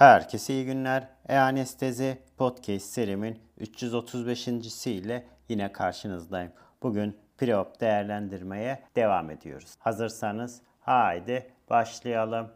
Herkese iyi günler. E-Anestezi Podcast serimin 335. ile yine karşınızdayım. Bugün preop değerlendirmeye devam ediyoruz. Hazırsanız haydi başlayalım.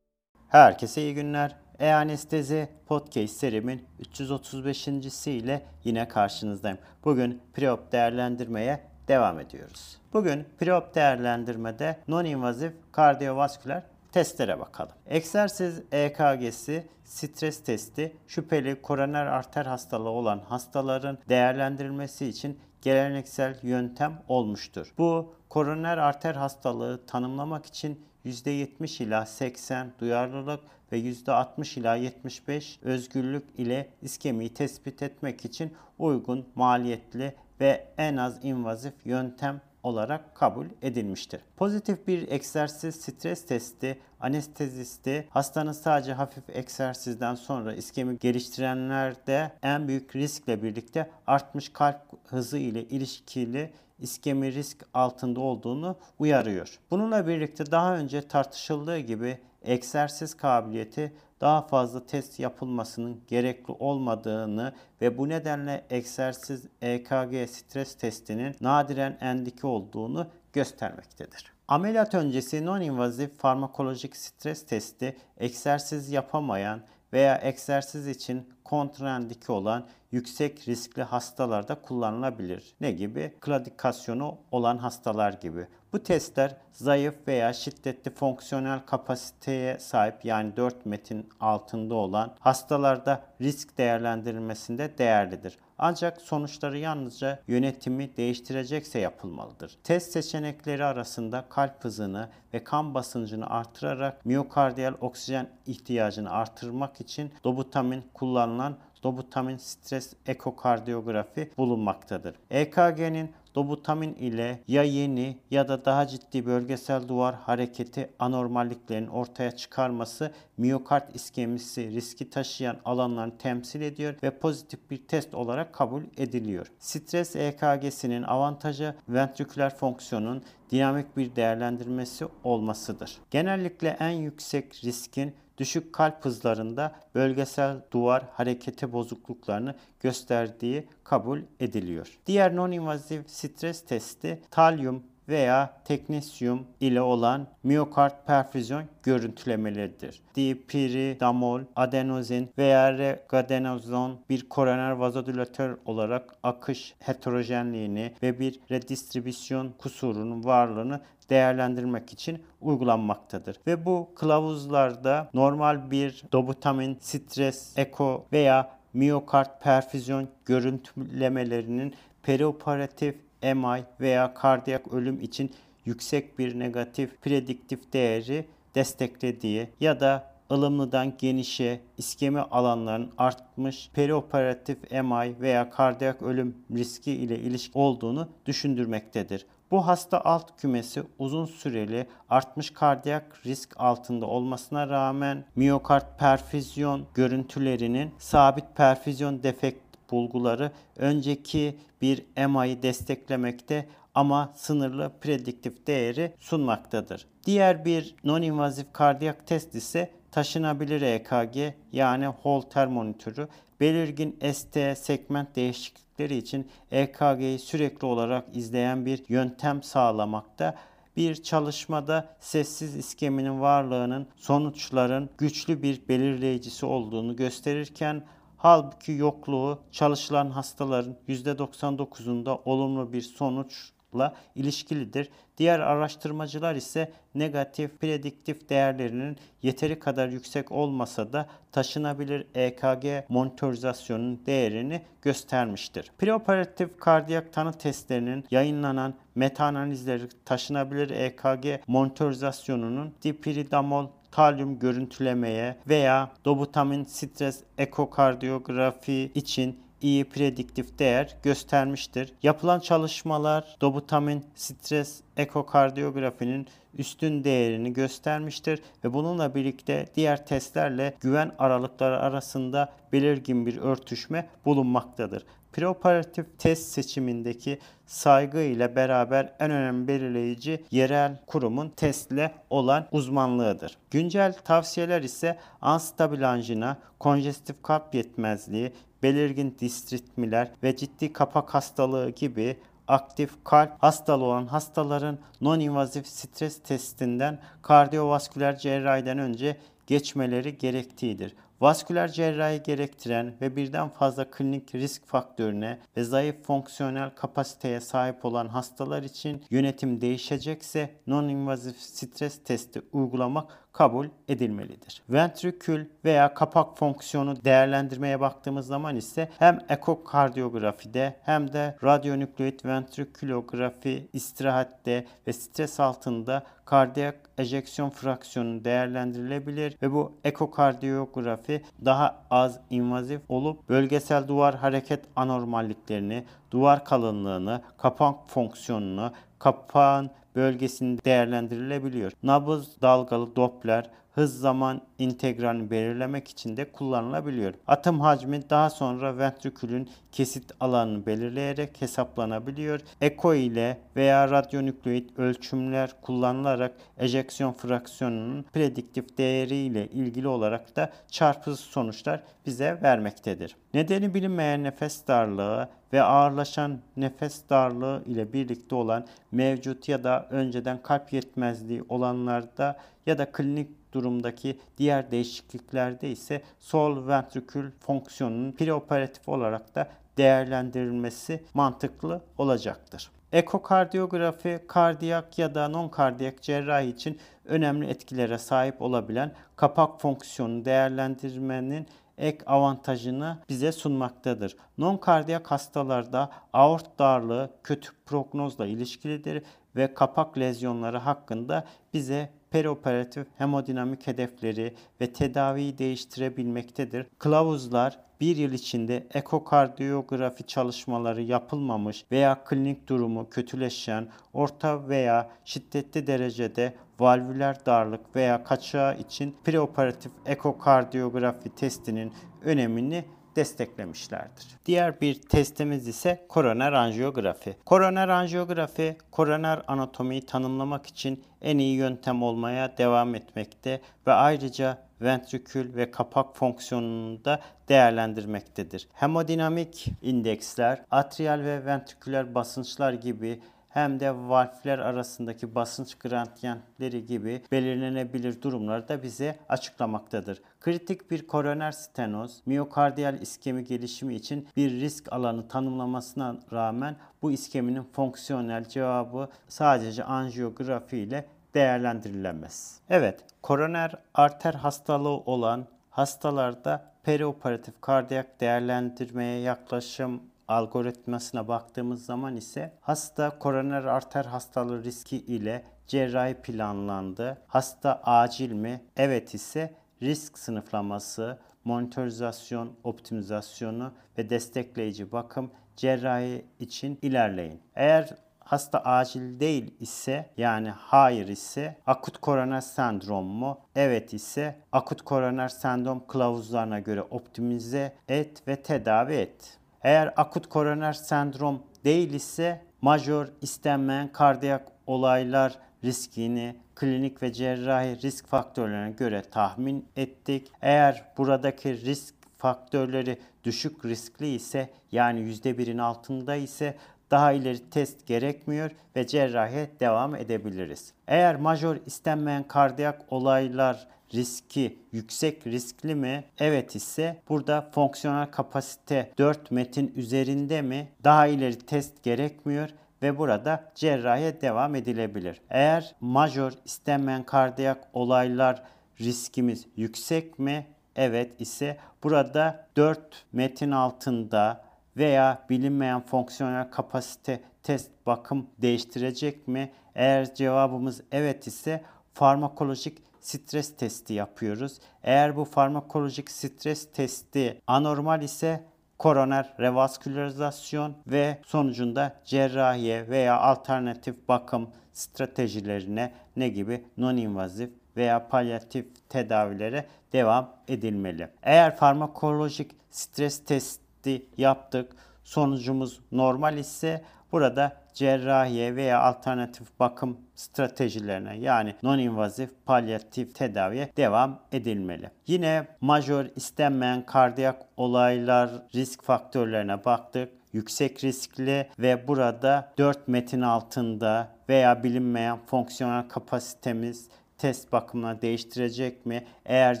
Herkese iyi günler. E-Anestezi Podcast serimin 335. ile yine karşınızdayım. Bugün preop değerlendirmeye devam ediyoruz. Bugün preop değerlendirmede non-invazif kardiyovasküler testlere bakalım. Egzersiz EKG'si, stres testi, şüpheli koroner arter hastalığı olan hastaların değerlendirilmesi için geleneksel yöntem olmuştur. Bu koroner arter hastalığı tanımlamak için %70 ila 80 duyarlılık ve %60 ila 75 özgürlük ile iskemiyi tespit etmek için uygun, maliyetli ve en az invazif yöntem olarak kabul edilmiştir. Pozitif bir egzersiz stres testi anestezisti hastanın sadece hafif egzersizden sonra iskemi geliştirenlerde en büyük riskle birlikte artmış kalp hızı ile ilişkili iskemi risk altında olduğunu uyarıyor. Bununla birlikte daha önce tartışıldığı gibi egzersiz kabiliyeti daha fazla test yapılmasının gerekli olmadığını ve bu nedenle egzersiz EKG stres testinin nadiren endike olduğunu göstermektedir. Ameliyat öncesi non-invazif farmakolojik stres testi egzersiz yapamayan veya egzersiz için kontraindike olan yüksek riskli hastalarda kullanılabilir. Ne gibi? Kladikasyonu olan hastalar gibi. Bu testler zayıf veya şiddetli fonksiyonel kapasiteye sahip yani 4 metin altında olan hastalarda risk değerlendirilmesinde değerlidir. Ancak sonuçları yalnızca yönetimi değiştirecekse yapılmalıdır. Test seçenekleri arasında kalp hızını ve kan basıncını artırarak miyokardiyal oksijen ihtiyacını artırmak için dobutamin kullanılan dobutamin stres ekokardiyografi bulunmaktadır. EKG'nin dobutamin ile ya yeni ya da daha ciddi bölgesel duvar hareketi anormalliklerin ortaya çıkarması miyokard iskemisi riski taşıyan alanlarını temsil ediyor ve pozitif bir test olarak kabul ediliyor. Stres EKG'sinin avantajı ventriküler fonksiyonun dinamik bir değerlendirmesi olmasıdır. Genellikle en yüksek riskin düşük kalp hızlarında bölgesel duvar hareketi bozukluklarını gösterdiği kabul ediliyor. Diğer non-invazif stres testi talyum veya teknesyum ile olan miyokard perfüzyon görüntülemeleridir. Dipiridamol, adenozin veya regadenozon bir koroner vazodilatör olarak akış heterojenliğini ve bir redistribüsyon kusurunun varlığını değerlendirmek için uygulanmaktadır. Ve bu kılavuzlarda normal bir dobutamin, stres, eko veya miyokard perfüzyon görüntülemelerinin perioperatif MI veya kardiyak ölüm için yüksek bir negatif prediktif değeri desteklediği ya da ılımlıdan genişe iskemi alanlarının artmış perioperatif MI veya kardiyak ölüm riski ile ilişki olduğunu düşündürmektedir. Bu hasta alt kümesi uzun süreli artmış kardiyak risk altında olmasına rağmen miyokard perfüzyon görüntülerinin sabit perfüzyon defekt bulguları önceki bir EMA'yı desteklemekte ama sınırlı prediktif değeri sunmaktadır. Diğer bir non-invazif kardiyak test ise taşınabilir EKG yani Holter monitörü belirgin ST segment değişiklikleri için EKG'yi sürekli olarak izleyen bir yöntem sağlamakta bir çalışmada sessiz iskeminin varlığının sonuçların güçlü bir belirleyicisi olduğunu gösterirken Halbuki yokluğu çalışılan hastaların %99'unda olumlu bir sonuçla ilişkilidir. Diğer araştırmacılar ise negatif prediktif değerlerinin yeteri kadar yüksek olmasa da taşınabilir EKG monitorizasyonun değerini göstermiştir. Preoperatif kardiyak tanı testlerinin yayınlanan meta analizleri taşınabilir EKG monitorizasyonunun dipiridamol talyum görüntülemeye veya dobutamin stres ekokardiyografi için iyi prediktif değer göstermiştir. Yapılan çalışmalar dobutamin stres ekokardiyografinin üstün değerini göstermiştir ve bununla birlikte diğer testlerle güven aralıkları arasında belirgin bir örtüşme bulunmaktadır. Preoperatif test seçimindeki saygı ile beraber en önemli belirleyici yerel kurumun testle olan uzmanlığıdır. Güncel tavsiyeler ise anstabil anjina, konjestif kalp yetmezliği, belirgin distritmiler ve ciddi kapak hastalığı gibi aktif kalp hastalığı olan hastaların non-invazif stres testinden kardiyovasküler cerrahiden önce geçmeleri gerektiğidir. Vasküler cerrahi gerektiren ve birden fazla klinik risk faktörüne ve zayıf fonksiyonel kapasiteye sahip olan hastalar için yönetim değişecekse non-invazif stres testi uygulamak kabul edilmelidir. Ventrikül veya kapak fonksiyonu değerlendirmeye baktığımız zaman ise hem ekokardiyografide hem de radyonükleoid ventrikülografi istirahatte ve stres altında kardiyak ejeksiyon fraksiyonu değerlendirilebilir ve bu ekokardiyografi daha az invazif olup bölgesel duvar hareket anormalliklerini, duvar kalınlığını, kapak fonksiyonunu, kapağın bölgesinde değerlendirilebiliyor. Nabız dalgalı Doppler hız zaman integralini belirlemek için de kullanılabiliyor. Atım hacmi daha sonra ventrikülün kesit alanını belirleyerek hesaplanabiliyor. Eko ile veya radyonükleoid ölçümler kullanılarak ejeksiyon fraksiyonunun prediktif değeri ile ilgili olarak da çarpıcı sonuçlar bize vermektedir. Nedeni bilinmeyen nefes darlığı ve ağırlaşan nefes darlığı ile birlikte olan mevcut ya da önceden kalp yetmezliği olanlarda ya da klinik durumdaki diğer değişikliklerde ise sol ventrikül fonksiyonunun preoperatif olarak da değerlendirilmesi mantıklı olacaktır. Ekokardiyografi, kardiyak ya da non-kardiyak cerrahi için önemli etkilere sahip olabilen kapak fonksiyonu değerlendirmenin ek avantajını bize sunmaktadır. Non-kardiyak hastalarda aort darlığı kötü prognozla ilişkilidir ve kapak lezyonları hakkında bize perioperatif hemodinamik hedefleri ve tedaviyi değiştirebilmektedir. Kılavuzlar bir yıl içinde ekokardiyografi çalışmaları yapılmamış veya klinik durumu kötüleşen, orta veya şiddetli derecede valvüler darlık veya kaçağı için preoperatif ekokardiyografi testinin önemini desteklemişlerdir. Diğer bir testimiz ise koroner anjiyografi. Koroner anjiyografi, koroner anatomiyi tanımlamak için en iyi yöntem olmaya devam etmekte ve ayrıca ventrikül ve kapak fonksiyonunu da değerlendirmektedir. Hemodinamik indeksler, atrial ve ventriküler basınçlar gibi hem de valfler arasındaki basınç gradientleri gibi belirlenebilir durumları da bize açıklamaktadır. Kritik bir koroner stenoz, miyokardiyal iskemi gelişimi için bir risk alanı tanımlamasına rağmen bu iskeminin fonksiyonel cevabı sadece anjiyografi ile değerlendirilemez. Evet, koroner arter hastalığı olan hastalarda perioperatif kardiyak değerlendirmeye yaklaşım algoritmasına baktığımız zaman ise hasta koroner arter hastalığı riski ile cerrahi planlandı. Hasta acil mi? Evet ise risk sınıflaması, monitorizasyon, optimizasyonu ve destekleyici bakım cerrahi için ilerleyin. Eğer hasta acil değil ise yani hayır ise akut koroner sendrom mu? Evet ise akut koroner sendrom kılavuzlarına göre optimize et ve tedavi et. Eğer akut koroner sendrom değil ise majör istenmeyen kardiyak olaylar riskini klinik ve cerrahi risk faktörlerine göre tahmin ettik. Eğer buradaki risk faktörleri düşük riskli ise yani %1'in altında ise daha ileri test gerekmiyor ve cerrahiye devam edebiliriz. Eğer majör istenmeyen kardiyak olaylar riski yüksek riskli mi? Evet ise burada fonksiyonel kapasite 4 metin üzerinde mi? Daha ileri test gerekmiyor ve burada cerrahiye devam edilebilir. Eğer majör istenmeyen kardiyak olaylar riskimiz yüksek mi? Evet ise burada 4 metin altında veya bilinmeyen fonksiyonel kapasite test bakım değiştirecek mi? Eğer cevabımız evet ise farmakolojik stres testi yapıyoruz. Eğer bu farmakolojik stres testi anormal ise koroner revaskülarizasyon ve sonucunda cerrahiye veya alternatif bakım stratejilerine ne gibi non-invazif veya palyatif tedavilere devam edilmeli. Eğer farmakolojik stres testi yaptık, sonucumuz normal ise burada cerrahiye veya alternatif bakım stratejilerine yani non-invazif palyatif tedaviye devam edilmeli. Yine majör istenmeyen kardiyak olaylar risk faktörlerine baktık. Yüksek riskli ve burada 4 metin altında veya bilinmeyen fonksiyonel kapasitemiz test bakımına değiştirecek mi? Eğer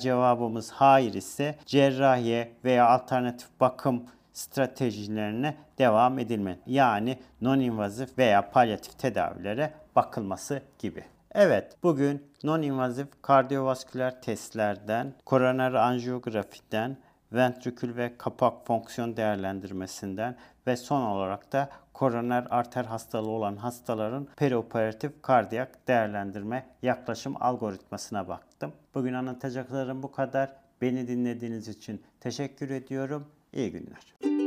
cevabımız hayır ise cerrahiye veya alternatif bakım stratejilerine devam edilmeli. Yani non-invazif veya palyatif tedavilere bakılması gibi. Evet, bugün non-invazif kardiyovasküler testlerden, koroner anjiyografiden, ventrikül ve kapak fonksiyon değerlendirmesinden ve son olarak da koroner arter hastalığı olan hastaların perioperatif kardiyak değerlendirme yaklaşım algoritmasına baktım. Bugün anlatacaklarım bu kadar. Beni dinlediğiniz için teşekkür ediyorum. İyi günler.